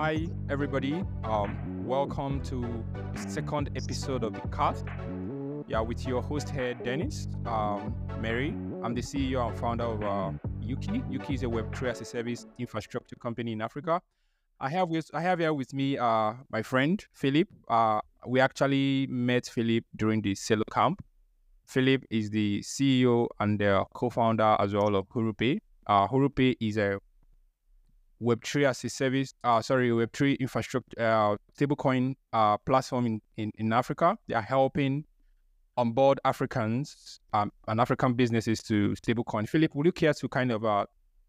Hi, everybody. Um, welcome to the second episode of the cast. Yeah, with your host here, Dennis, um, Mary. I'm the CEO and founder of uh, Yuki. Yuki is a Web3 as a service infrastructure company in Africa. I have with I have here with me uh, my friend Philip. Uh, we actually met Philip during the Celo camp. Philip is the CEO and the co-founder as well of Hurupay. Uh, Hurupay is a Web3 as a service, uh, sorry, Web3 infrastructure, uh, stablecoin uh, platform in, in, in Africa. They are helping onboard Africans um, and African businesses to stablecoin. Philip, would you care to kind of uh,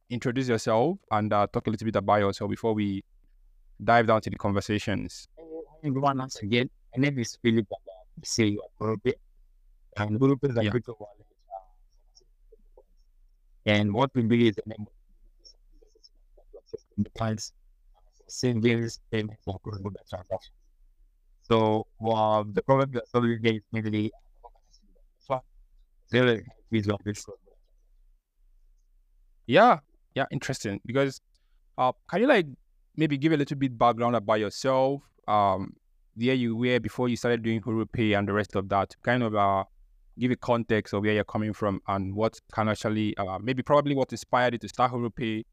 introduce yourself and uh, talk a little bit about yourself before we dive down to the conversations? everyone once again. My name is Philip and CEO of Hurupay. And Hurupay is a Yeah. crypto wallet. uh, And what we do is enable the clients savings, payments, and cross-border transactions. So uh, the problem that solving is mainly Yeah, yeah, interesting. Because uh, can you like maybe give a little bit background about yourself? Um, where you were before you started doing Hurupay and the rest of that. Kind of uh, give a context of where you're coming from and what can actually uh, maybe probably what inspired you to start Hurupay.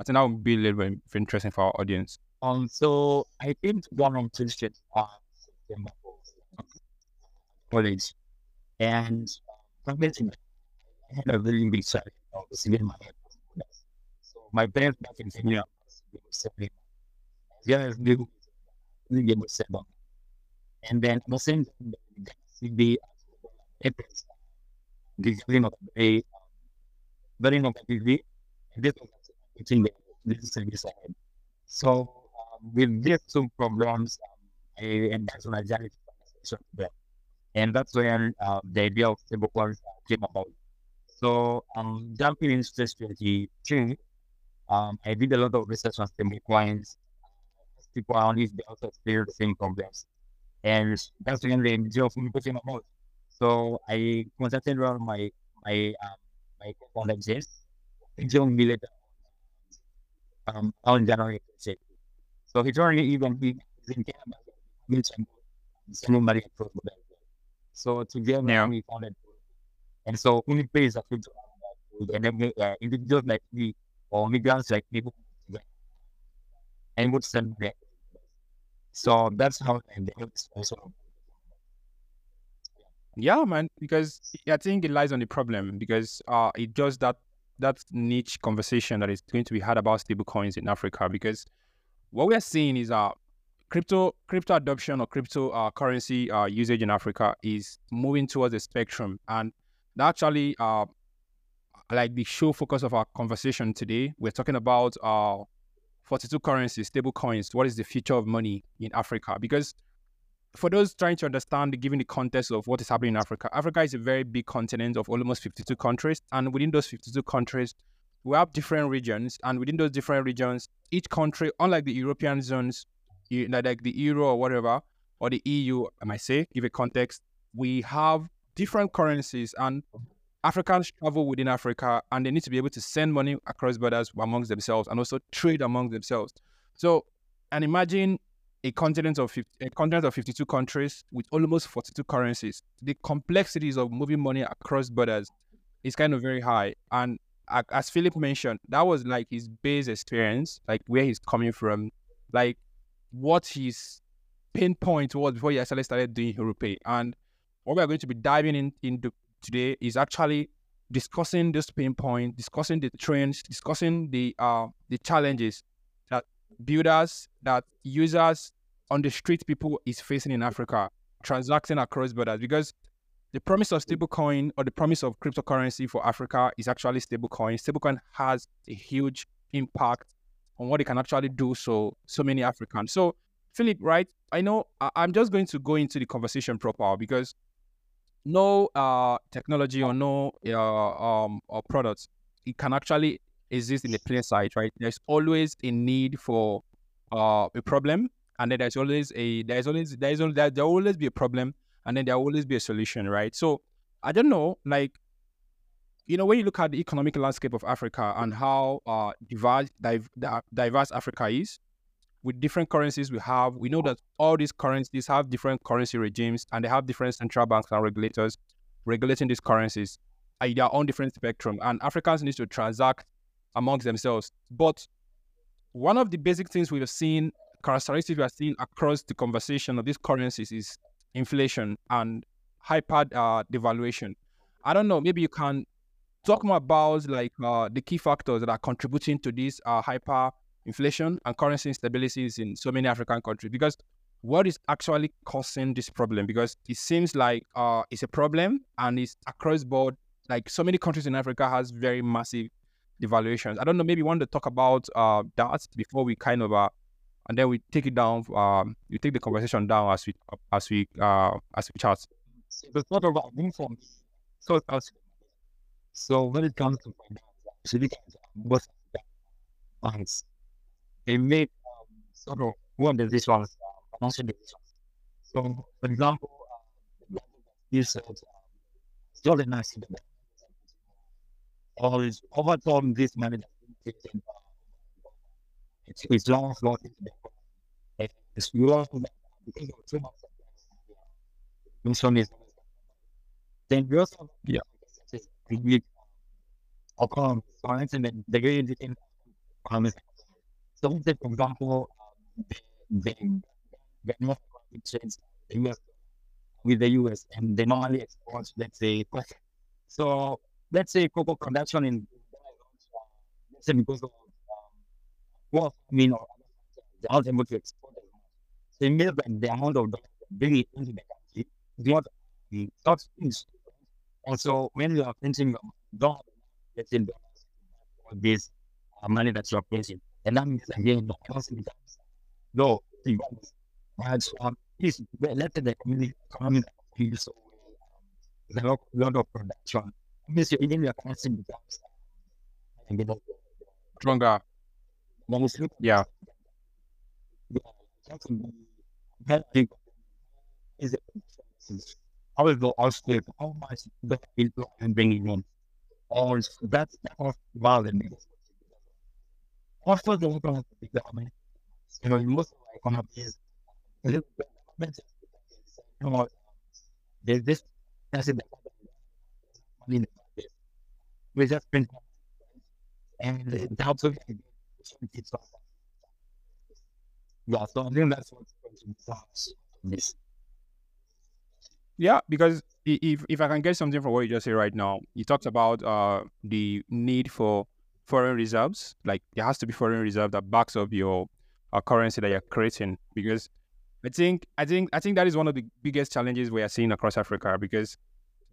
I think that would be a little bit interesting for our audience. Um, so I to one on Tuesday on September college, and from meeting, I had a very big challenge of receiving my So my parents back in Kenya, yeah, they they were selling, and then the same the Aprils, the beginning of a very innovatively, and this the this service ahead. So um, with these two programs, um, I embarked on a journey to financial. And that's when uh, the idea of stablecoins came about. So um, jumping into 2022, um, I did a lot of research on stablecoins. People around if they also experience the same problems. And that's when the idea of Miko came about. So I contacted around my my um, my co-founder James, John Millet, um, on January 26th. So he told me even he is in Canada, I'm somebody across the. So together Yeah. we founded and so Unipe is a crypto and then uh, individuals like me or migrants like people and would send back. So that's how ended also Yeah, man, because I think it lies on the problem because uh, it just that that niche conversation that is going to be had about stablecoins in Africa because what we are seeing is uh crypto crypto adoption or crypto uh, currency uh, usage in Africa is moving towards the spectrum. And that actually uh like the show focus of our conversation today we're talking about uh 42 currencies stable coins what is the future of money in Africa? Because for those trying to understand, given the context of what is happening in Africa, Africa is a very big continent of almost 52 countries. And within those 52 countries, we have different regions. And within those different regions, each country, unlike the European zones, like the Euro or whatever, or the EU, I might say, give a context, we have different currencies. And Africans travel within Africa and they need to be able to send money across borders amongst themselves and also trade among themselves. So, and imagine a continent of 50, a continent of 52 countries with almost 42 currencies. The complexities of moving money across borders is kind of very high. And as Philip mentioned, that was like his base experience, like where he's coming from, like what his pain point was before he actually started doing Hurupay. And what we're going to be diving in into today is actually discussing this pain point, discussing the trends, discussing the uh the challenges builders, that users on the street people is facing in Africa, transacting across borders. Because the promise of stablecoin or the promise of cryptocurrency for Africa is actually stablecoin. Stablecoin has a huge impact on what it can actually do so so many Africans. So Philip, right? I know I'm just going to go into the conversation proper because no uh technology or no uh, um or products it can actually exist in the plain sight, right? There's always a need for uh a problem, and then there's always a there's always there's always there will always be a problem, and then there will always be a solution, right? So I don't know, like you know, when you look at the economic landscape of Africa and how uh diverse diverse Africa is, with different currencies we have, we know that all these currencies have different currency regimes and they have different central banks and regulators regulating these currencies at their own different spectrum. And Africans need to transact amongst themselves. But one of the basic things we've seen, characteristics we are seeing across the conversation of these currencies is inflation and hyper uh, devaluation. I don't know, maybe you can talk more about like uh, the key factors that are contributing to this uh, hyper inflation and currency instabilities in so many African countries because what is actually causing this problem? Because it seems like uh, it's a problem and it's across board. Like so many countries in Africa has very massive devaluations. I don't know. Maybe you want to talk about uh, that before we kind of uh, and then we take it down. Um, you take the conversation down as we as we uh, as we chat. So the thought about inform so so when it comes to most banks they make um, sort of one decisions, financial decisions. So, for example, uh, this uh, Jordan nice all is over time this money it's, it's long for it's long because of too much mention is then we also yeah. We account finance and then the great in so, say, for example, um, they, get more exchange the US with the US and they normally export, let's say, so let's say cocoa production in let's say because of um, well, I mean, they're not able to export as much. So, it the amount of dollars bring it into the country is not not huge. Also, when you are printing dollars, let's say dollars for this uh, money that you are printing, and that means again the constantly no and um is let the community economy so there's a lot of production. It means you're eating your constant jobs and get stronger. Yeah. Is it I will go also how much the people I'm bringing in. Or that's of valid also the local government. You know, most of our economy is a little bit. You know, there's this. Massive money in the market. We just print and it helps with it's yeah, so I think that's what's going to this. Yeah, because if if I can get something from what you just said right now, you talked about uh the need for foreign reserves. Like there has to be foreign reserve that backs up your uh, currency that you're creating. Because I think I think I think that is one of the biggest challenges we are seeing across Africa because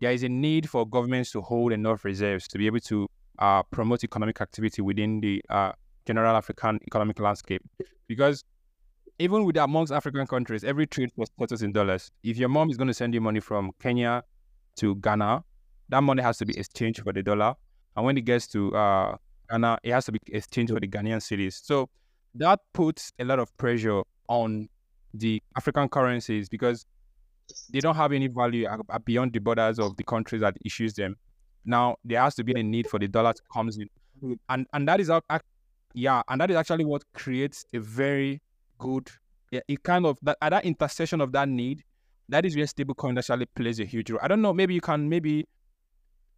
there is a need for governments to hold enough reserves to be able to uh, promote economic activity within the uh, general African economic landscape. Because even with amongst African countries, every trade was settled in dollars. If your mom is going to send you money from Kenya to Ghana, that money has to be exchanged for the dollar. And when it gets to uh, Ghana, it has to be exchanged for the Ghanaian cedis. So that puts a lot of pressure on the African currencies because they don't have any value beyond the borders of the countries that issues them. Now there has to be a need for the dollar to come in, and and that is yeah, and that is actually what creates a very good. It kind of that at that intersection of that need, that is where stablecoin actually plays a huge role. I don't know. Maybe you can maybe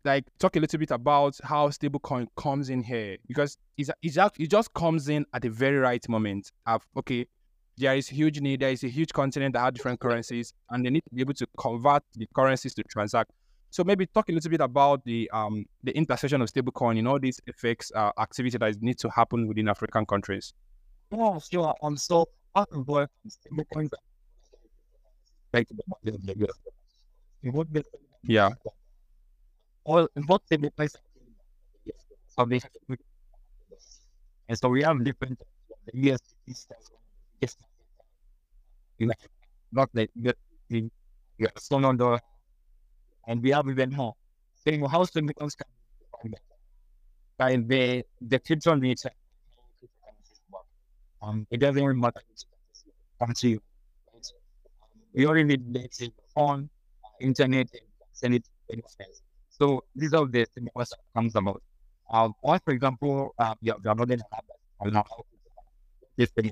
like talk a little bit about how stablecoin comes in here because it's, it's it just comes in at the very right moment of okay there is huge need there is a huge continent that have different currencies and they need to be able to convert the currencies to transact. So maybe talk a little bit about the um the intersection of stablecoin in all these effects uh, activity that need to happen within african countries. Yeah sure. Um so stablecoins yeah. All both stabilized so they and so we have different US yes. You not that you you you have on the and we have even more. Saying how significant by the the future nature um it doesn't really matter. Country we only need say phone internet send it anywhere so these are the things that comes about. Um, or for example, uh, you're, you're not in a this thing.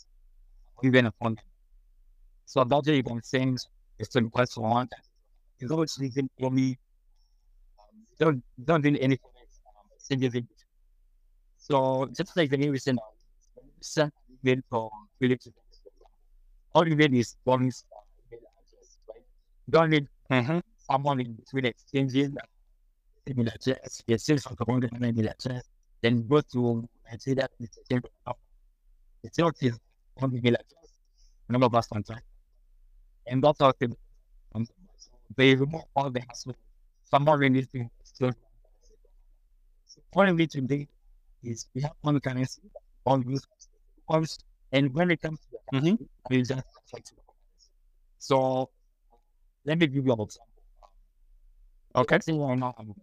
in a even a phone. So that's why you can send a request for one. It's always using only don't don't need any um, single thing. So just like the new recent sent from Philips, all you need is one email address, right? You don't need Mm-hmm. someone in between exchanging email address, still from the email address, then go to and say that it's a change of it's not his own email address, number of last contract. And that's how they, um, they remove all the hassle. Someone really needs to still. So what we need to do is we have one currency, one use comes, and when it comes to the Mhm. we just currency. So let me give you an example. Okay. Let's say right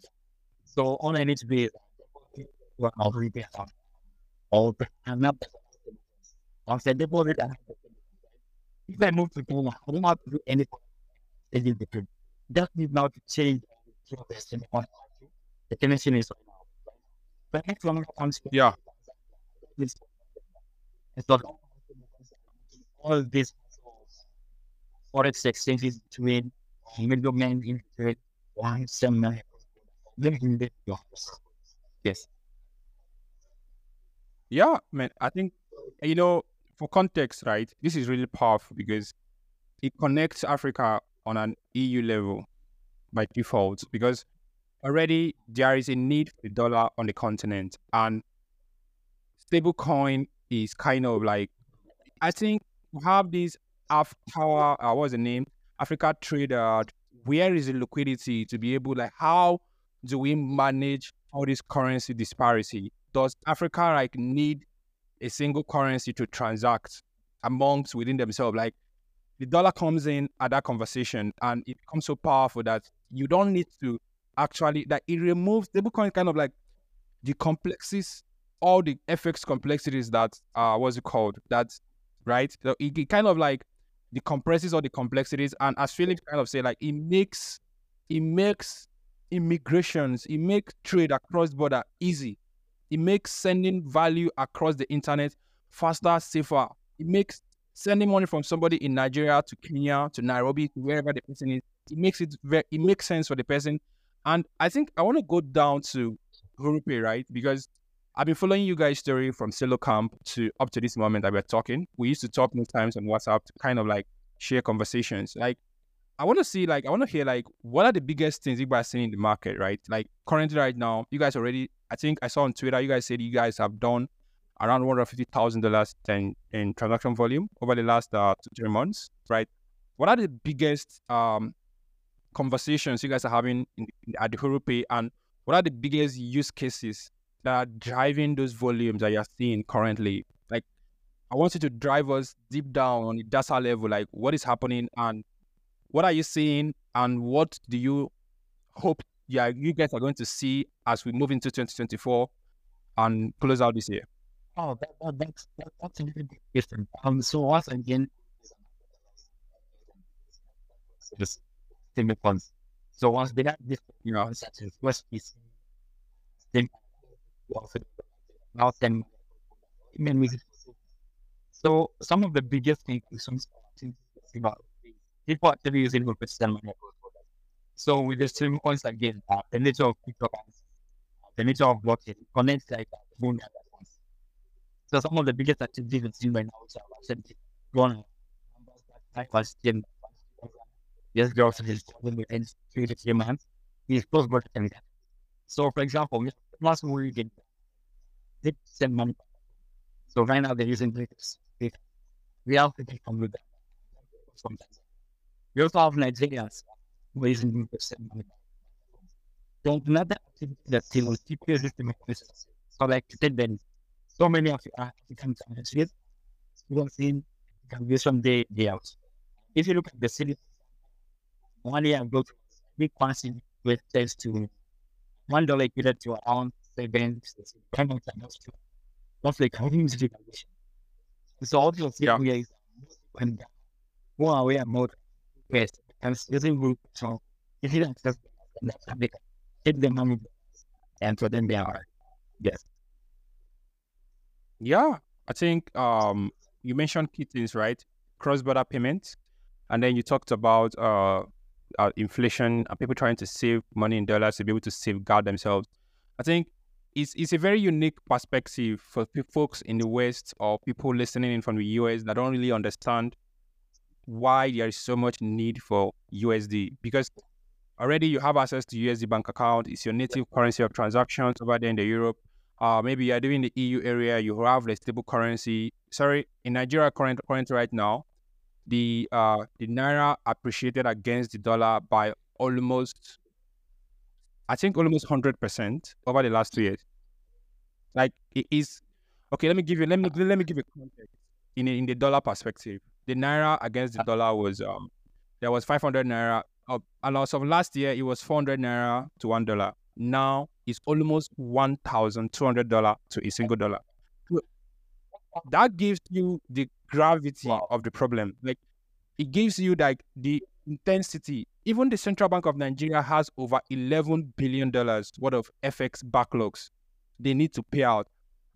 so all I need to be is what I'll on all the and I deposit to pay. if I move to Kenya, I don't have to do anything. It is different. Just need now to change the connection is. But next one comes Yeah. it's it's not all these forex exchanges between middlemen in trade one some yes. Yeah, man. I think you know, for context, right? This is really powerful because it connects Africa on an EU level by default because already there is a need for the dollar on the continent and stablecoin is kind of like I think we have this half tower uh, what's the name? Africa trader where is the liquidity to be able like how do we manage all this currency disparity? Does Africa like need a single currency to transact amongst within themselves? Like the dollar comes in at that conversation and it becomes so powerful that you don't need to actually that it removes stablecoin kind of like the complexities, all the FX complexities that uh what's it called? That's right. So it, it kind of like decompresses all the complexities and as Felix kind of say, like it makes it makes immigrations, it makes trade across border easy. It makes sending value across the internet faster, safer. It makes sending money from somebody in Nigeria to Kenya to Nairobi to wherever the person is. It makes it very, it makes sense for the person. And I think I want to go down to Hurupay, right? Because I've been following you guys' story from Celo Camp to up to this moment that we're talking. We used to talk most times on WhatsApp to kind of like share conversations. Like I want to see, like, I want to hear, like, what are the biggest things you guys seeing in the market, right? Like, currently, right now, you guys already, I think I saw on Twitter, you guys said you guys have done around $150,000 in, in transaction volume over the last uh, two, three months, right? What are the biggest um, conversations you guys are having in, in, at the Hurupay, and what are the biggest use cases that are driving those volumes that you're seeing currently? Like, I want you to drive us deep down on the data level, like, what is happening and what are you seeing and what do you hope yeah you guys are going to see as we move into 2024 and close out this year Oh, that, that, that's that, that's a little bit different. Um, so once again, just stable funds. So once they have this, you know, such as West PC, then now then, so some of the biggest things know, people actually using sell money across borders. So with the stream coins again, uh, the nature of cryptocurrency, the nature of blockchain connects like uh, moon that ones. So some of the biggest activities we've seen right now is about seventy one numbers that was ten yes girls is within three to three months. He's close border and that. So for example, last week we did send money. So right now they're using this. We have to take from with that. Sometimes. We also have Nigerians are to send money. So another activity that still was TPS system is so like I said then so many of the African countries we have seen calculation day, day out. If you look at the city, one year ago, big quantity with tends to one dollar equated to around seven, kind of to roughly city calculation. So obviously, Yeah. we are when one away more west and using group so if you they can hit the money and for them they are yes. Yeah, I think um you mentioned key things, right? Cross-border payments, and then you talked about uh, uh inflation and people trying to save money in dollars to be able to safeguard themselves. I think it's it's a very unique perspective for folks in the West or people listening in from the US that don't really understand why there is so much need for USD because already you have access to USD bank account. It's your native currency of transactions over there in the Europe uh, maybe you're doing the EU area, you have the stable currency. Sorry, in Nigeria current current right now, the uh the naira appreciated against the dollar by almost I think almost hundred percent over the last two years. Like it is okay, let me give you let me let me give you context. In in the dollar perspective, the naira against the dollar was um there was five hundred naira uh, and as of last year it was four hundred naira to one dollar. Now it's almost one thousand two hundred dollar to a single dollar. That gives you the gravity Wow. of the problem. Like it gives you like the intensity. Even the Central Bank of Nigeria has over eleven billion dollars worth of FX backlogs they need to pay out.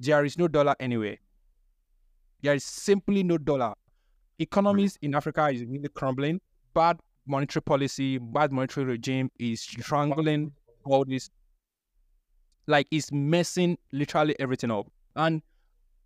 There is no dollar anywhere. There is simply no dollar. Economies in Africa is really crumbling. Bad monetary policy, bad monetary regime is strangling all this. Like it's messing literally everything up. And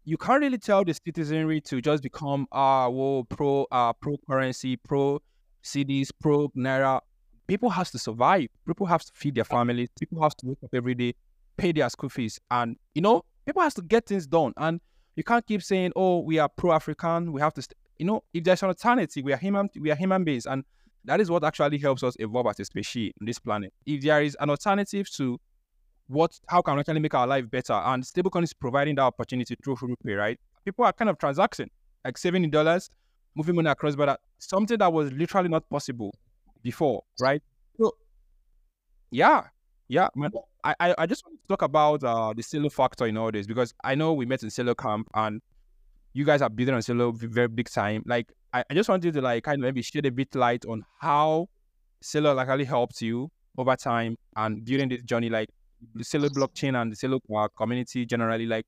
you can't really tell the citizenry to just become uh whoa, pro uh pro currency, pro cedis, pro naira. People have to survive. People have to feed their families. People have to wake up every day, pay their school fees, and you know people have to get things done. And you can't keep saying, "Oh, we are pro-African. We have to,". You know, if there's an alternative, we are human. We are human beings, and that is what actually helps us evolve as a species on this planet. If there is an alternative to what, how can we actually make our life better? And stablecoin is providing that opportunity through Pay, right? People are kind of transacting, like saving in dollars, moving money across but something that was literally not possible before, right? So, yeah, yeah, man. I, I, I just want to talk about uh, the Celo factor in all this because I know we met in Celo camp and you guys are building on v- very big time. Like, I, I just wanted to like kind of maybe shed a bit light on how Celo actually helped you over time and during this journey, like the Celo blockchain and the uh, community generally, like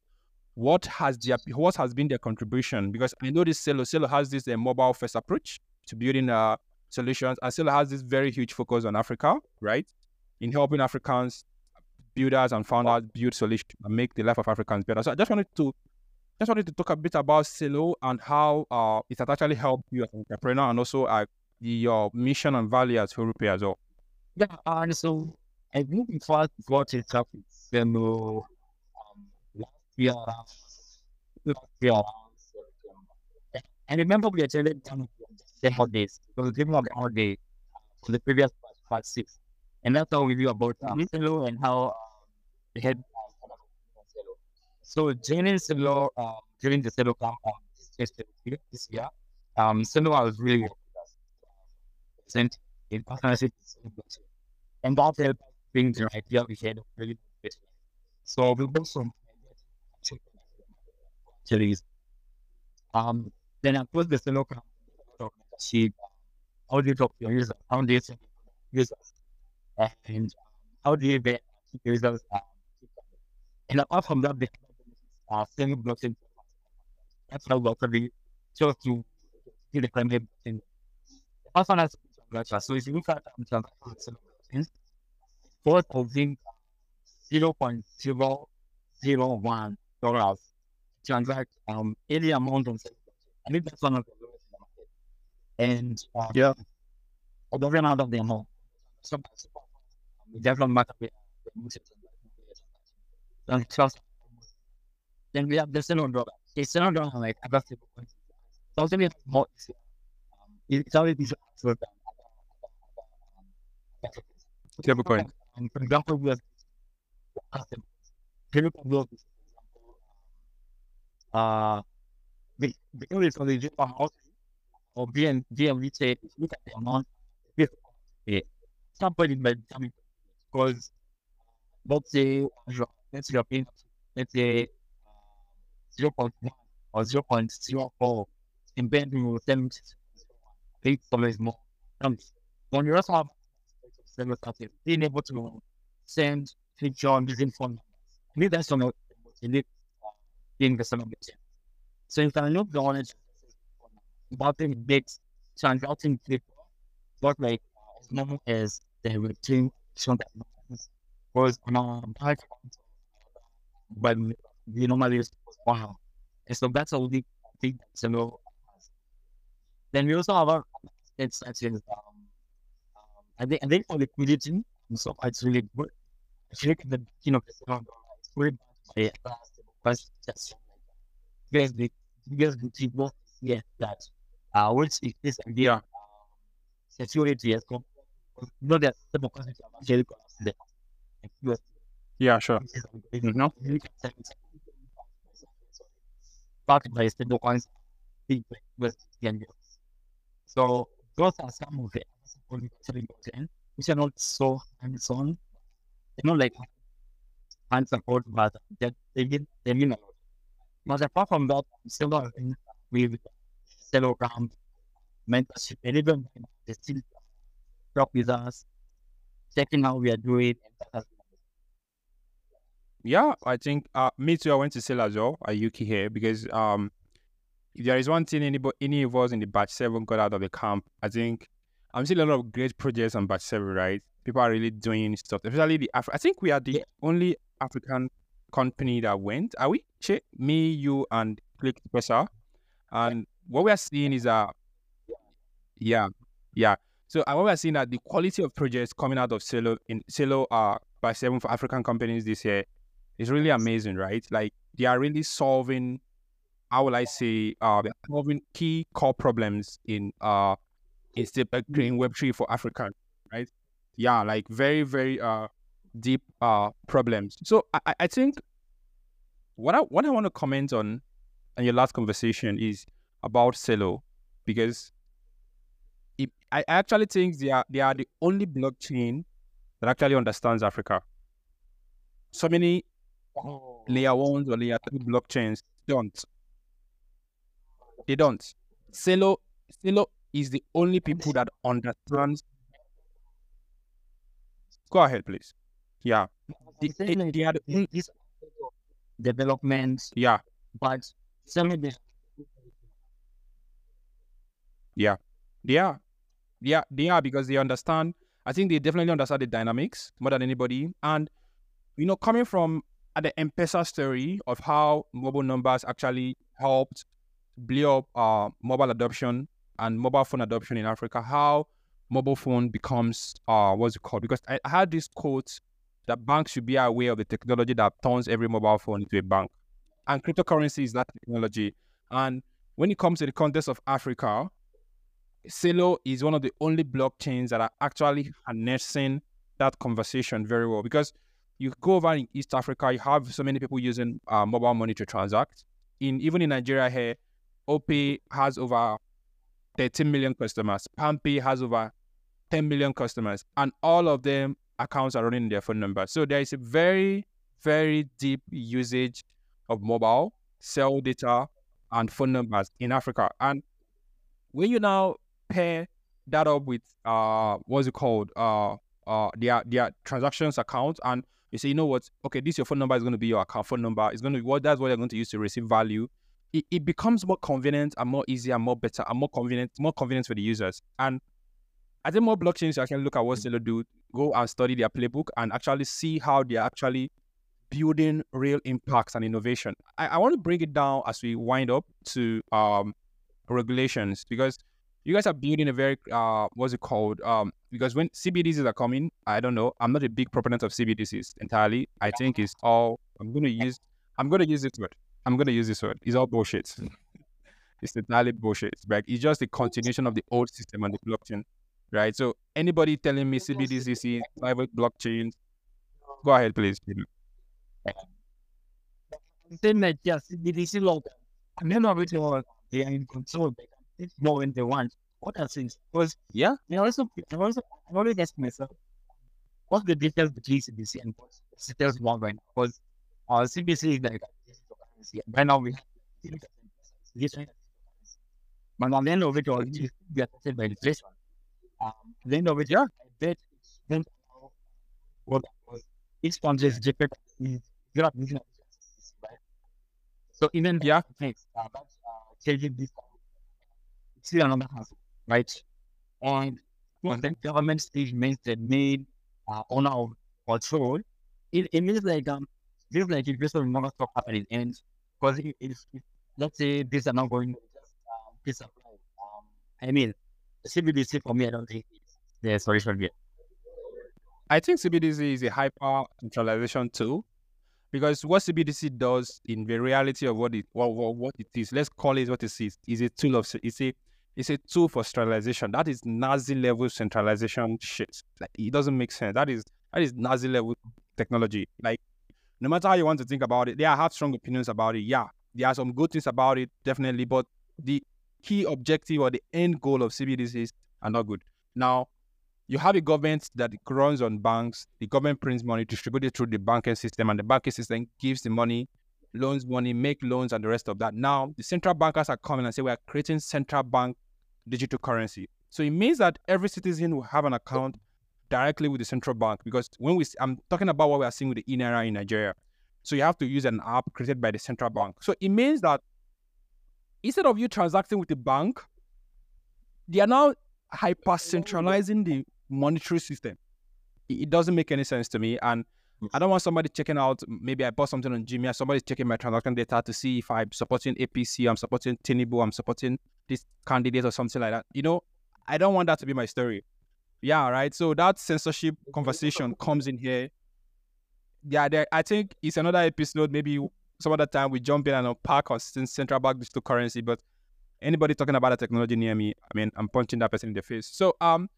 what has their what has been their contribution? Because I know this Celo Celo has this uh, mobile first approach to building uh, solutions, and Celo has this very huge focus on Africa, right? In helping Africans builders and founders build solutions and make the life of Africans better. So I just wanted to just wanted to talk a bit about Celo and how uh, it has actually helped you as an entrepreneur and also uh, the, your mission and value as Hurupay as well. Yeah, and so I think we first got in touch with Celo um, last year last year around. And remember we attended the demo days. It was a demo demo day for the previous part, part six. And that's how we knew about um, Mhm. Celo and how um, they had. So joining Celo um, during the Celo camp um, this, this, year, um, Celo was really with us. Sent in partnership with And that helped bring the idea we had of really good. So we built some actually um then I put the Celo camp. Sheet how do you talk to your users, how do you think users? And how do you get users um, and apart from that the uh Celo blockchain that's how locally chose to see the climate blockchain. The first one has. So if you look at um, transaction blockchains, four thousand zero point zero zero one dollars transact um any amount on I think that's one of the lowest in the market. And um, Yeah. it doesn't out of the amount. So development market and trust. Then we have the Celo dollar. The Celo dollar like other stable coins. It's also been more easier. Um, it's always easier to than other, other, um, Stablecoin. um, for example, we have custom. Celo Blue, for example, uh, the the only so they just um, also or BM, BM say, if you look at the amount, it's somebody might determine because let's say let's say you're paying let's say uh, 0.1 or 0.04 in bed to seven eight dollars more. Um, when you also have started being able to send and using phone numbers. That's in the summer So if I look on it about the big transacting people, what like as normal as the routine show that was on our part but we normally use wow. And so that's a big thing to know. Then we also have our it's actually um, um I think I think for liquidity so it's really good. If you look at the you know it's really bad because just because the because the people yeah that uh which is this idea um, security as well. Not that the because it's actually yeah, sure. Mm-hmm. Stablecoins, big with So those are some of the blockchain, which are not so hands-on. They're not like hand support, but they they get they mean a lot. But apart from that, still a with Telegram mentorship, and even they still talk with us, checking how we are doing, and yeah, I think uh, me too. I went to sell as well at Yuki here because um, if there is one thing anybody, any of us in the batch seven got out of the camp, I think I'm seeing a lot of great projects on batch seven. Right, people are really doing stuff. Especially the Af- I think we are the yeah. only African company that went. Are we? Che? Me, you, and Click Pesa. And what we are seeing is uh yeah, yeah. So uh, what we are seeing that the quality of projects coming out of Celo in Celo uh by seven for African companies this year it's really amazing, right? Like they are really solving, how will I say, uh, they're solving key core problems in uh in creating Web three for Africa, right? Yeah, like very very uh deep uh problems. So I I think what I what I want to comment on on your last conversation is about Celo because it, I actually think they are they are the only blockchain that actually understands Africa. So many oh. layer ones or layer two blockchains don't. They don't. Celo, Celo is the only people that understands. Go ahead, please. Yeah. The, they, they are the, this development. Yeah. But some of the yeah. They are. Yeah, they are because they understand. I think they definitely understand the dynamics more than anybody. And you know, coming from at the M-Pesa story of how mobile numbers actually helped blow up uh, mobile adoption and mobile phone adoption in Africa, how mobile phone becomes uh, what's it called? Because I, had this quote that banks should be aware of the technology that turns every mobile phone into a bank. And cryptocurrency is that technology. And when it comes to the context of Africa, Celo is one of the only blockchains that are actually harnessing that conversation very well. Because you go over in East Africa, you have so many people using uh, mobile money to transact. In even in Nigeria here, Opay has over 13 million customers. PalmPay has over 10 million customers, and all of them accounts are running their phone number. So there is a very, very deep usage of mobile, cell data, and phone numbers in Africa. And when you now pair that up with uh what's it called uh uh their their transactions account and you say, you know what? Okay, this your phone number is going to be your account phone number. It's going to be what that's what you're going to use to receive value. It, it becomes more convenient and more easy and more better and more convenient, more convenient for the users. And I think more blockchains I can look at what Celo do, go and study their playbook and actually see how they're actually building real impacts and innovation. I, I want to bring it down as we wind up to um, regulations because you guys are building a very uh what's it called um because when CBDCs are coming, I don't know. I'm not a big proponent of CBDCs entirely. I think it's all I'm gonna use. I'm gonna use this word. I'm gonna use this word. It's all bullshit. it's entirely bullshit. Right? It's just a continuation of the old system on the blockchain, right? So anybody telling me CBDCs, private blockchains, go ahead, please. Then that yes, CBDC logo. And then everything they are in control. Know when they want. What are things? Because Yeah. I also, I also, I always ask myself, what's the difference between CBC and what CBC want right now? Because uh, CBC is like. Right now we have different but at the end of it, all you be affected by inflation. Um, the end of it, yeah, I bet it's then what each country is different. You're not right? So even Yeah. things uh, that's uh, changing this, it's still another hassle, right? And when the government remains the main uh, owner of control, it, it means like um, feels like investors will never stop happening. And because if, if, if let's say these are not going to just um, disappear, um, I mean, CBDC for me, I don't think the solution yet. I think CBDC is a hyper centralization tool because what CBDC does in the reality of what it what, what, what it is, let's call it what it is, is a tool of it's a it's a tool for centralization. That is Nazi level centralization shit. Like it doesn't make sense. That is that is Nazi level technology. Like no matter how you want to think about it, yeah, I have strong opinions about it. Yeah, there are some good things about it, definitely, but the key objective or the end goal of CBDCs are not good. Now, you have a government that runs on banks. The government prints money, distributes it through the banking system, and the banking system gives the money, loans money, make loans, and the rest of that. Now, the central bankers are coming and say we are creating central bank digital currency. So it means that every citizen will have an account directly with the central bank because when we, I'm talking about what we are seeing with the eNaira in Nigeria. So you have to use an app created by the central bank. So it means that instead of you transacting with the bank, they are now hyper centralizing the monetary system. It doesn't make any sense to me. And I don't want somebody checking out, maybe I bought something on Jimmy, somebody's checking my transaction data to see if I'm supporting APC, I'm supporting Tinubu, I'm supporting this candidate or something like that. You know, I don't want that to be my story. Yeah, right. So that censorship conversation comes in here. Yeah, there, I think it's another episode. Maybe some other time we jump in and unpack on central bank digital currency. But anybody talking about a technology near me, I mean, I'm punching that person in the face. So um,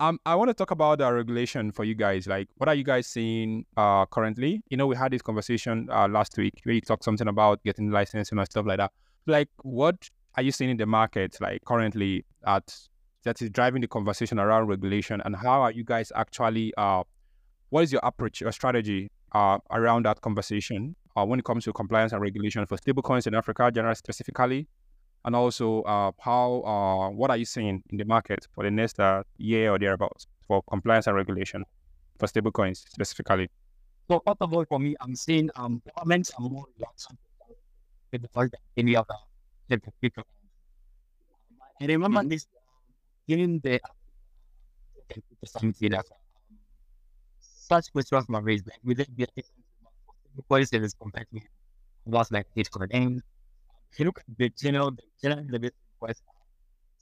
um, I want to talk about the regulation for you guys. Like, what are you guys seeing uh currently? You know, we had this conversation uh last week where you talked something about getting licensing and stuff like that. Like, what are you seeing in the market like currently at that is driving the conversation around regulation, and how are you guys actually uh, what is your approach, your strategy uh around that conversation uh, when it comes to compliance and regulation for stablecoins in Africa, generally specifically? And also uh, how uh, what are you seeing in the market for the next uh, year or thereabouts for compliance and regulation for stablecoins specifically? So first of all, for me, I'm seeing um governments are more relaxed with the fact that any of the people. I remember Mhm. this during the that um, such questions were raised like will it be a different policy as compared to was like Bitcoin and if you look at the general the general the Bitcoin coins,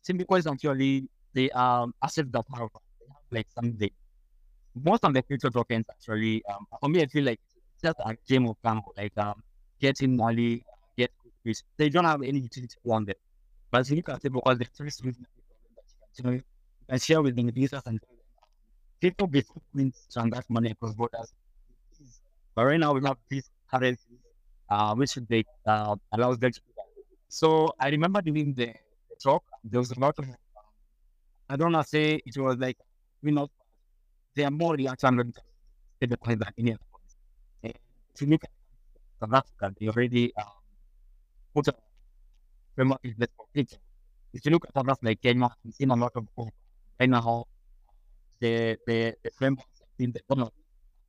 simply coins actually they um assets that have they like something most of the crypto tokens actually um for me I feel like it's just a game of gamble like um getting money get quick they don't have any utility on them but if you look at it because the first reason know you can share with the users and um, people before means transact money across borders but right now we have these currencies uh which they uh allows them to that. So I remember during the, talk there was a lot of I don't know say it was like we know, they are more reaction than the coins than any other if you look at South Africa, they already um, put a framework in. If you look at others like Kenya, I've seen a lot of oh, China how the the the framework in the economy.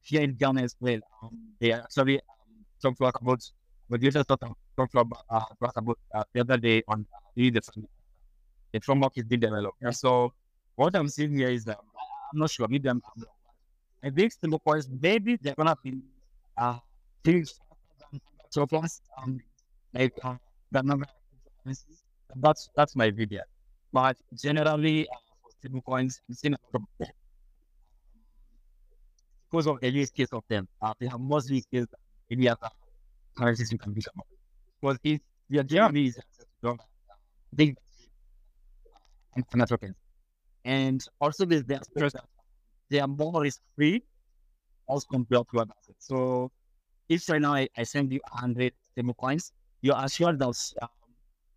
Here in Ghana as well, um, they actually um, us about but you just talked about uh, about uh, the other day on uh, the the framework is being developed. And so what I'm seeing here is that I'm not sure. Maybe I'm. I think stable coins maybe they're gonna be uh things surplus um like uh, the number. That's that's my video. But generally uh, stable coins, I'm because of the use case of them. Uh, they have most use case than any other currencies you can be about. Because if your generally is dollar, and. And also there's the aspect they are more risk free as compared to other assets. So if right now I, I send you 100 stable coins, you're assured that um,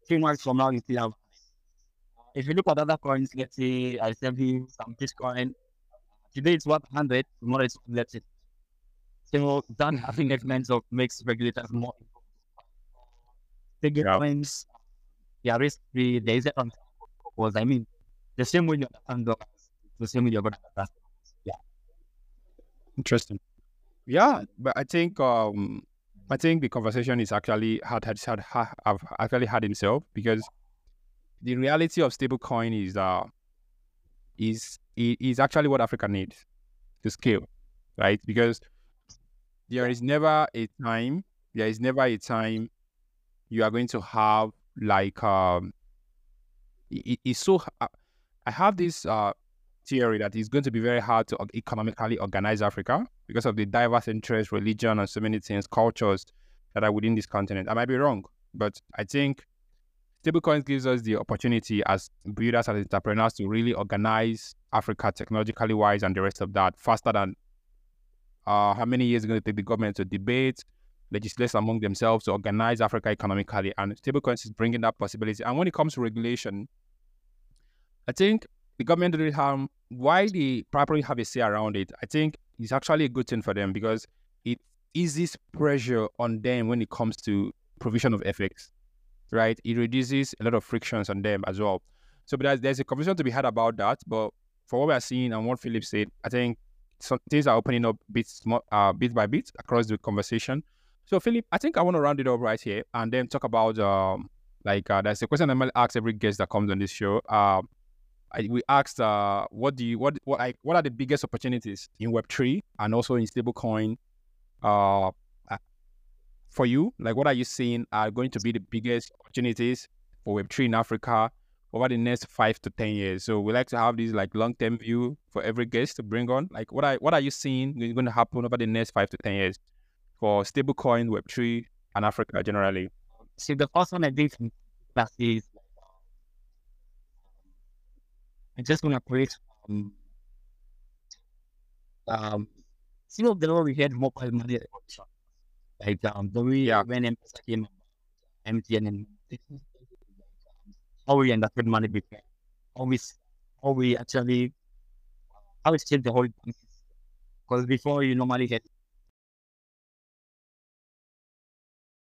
three months from now you still have if you look at other coins, let's say I send you some Bitcoin. Today it's worth 100, tomorrow it's let's say. So that having elements of makes regulators more Bigger Yeah. coins, yeah, risk free. There is a because I mean, the same way you understand dollars, the same way you're going to. Yeah. Interesting. Yeah, but I think um I think the conversation is actually had had had ha, have actually had himself because the reality of stablecoin is uh is i- is actually what Africa needs to scale, right? Because there is never a time there is never a time you are going to have like um it, it- it's so I have this uh theory that it's going to be very hard to economically organize Africa because of the diverse interests, religion, and so many things, cultures that are within this continent. I might be wrong, but I think stablecoins gives us the opportunity as builders and entrepreneurs to really organize Africa technologically wise and the rest of that faster than uh, how many years it's going to take the government to debate, legislate among themselves to organize Africa economically. And stablecoins is bringing that possibility. And when it comes to regulation, I think the government really have why they properly have a say around it. I think it's actually a good thing for them because it eases pressure on them when it comes to provision of FX, right? It reduces a lot of frictions on them as well. So, but there's, there's a conversation to be had about that. But for what we are seeing and what Philip said, I think some things are opening up bit, uh, bit by bit across the conversation. So, Philip, I think I want to round it up right here and then talk about um, like uh, there's a question I might ask every guest that comes on this show. Uh, I, we asked, uh, what do you what what like what are the biggest opportunities in Web three and also in stablecoin, uh, uh, for you? Like, what are you seeing are going to be the biggest opportunities for Web three in Africa over the next five to ten years? So we like to have this like long term view for every guest to bring on. Like, what are what are you seeing is going to happen over the next five to ten years for stablecoin, Web three, and Africa generally? See, the first one I did from class is I'm just going to create um, um, some of the way we had mobile money. Like um, the way Yeah. when M-Pesa came MTN and how we understood money before, how we, how we actually, how we changed the whole Because before you normally get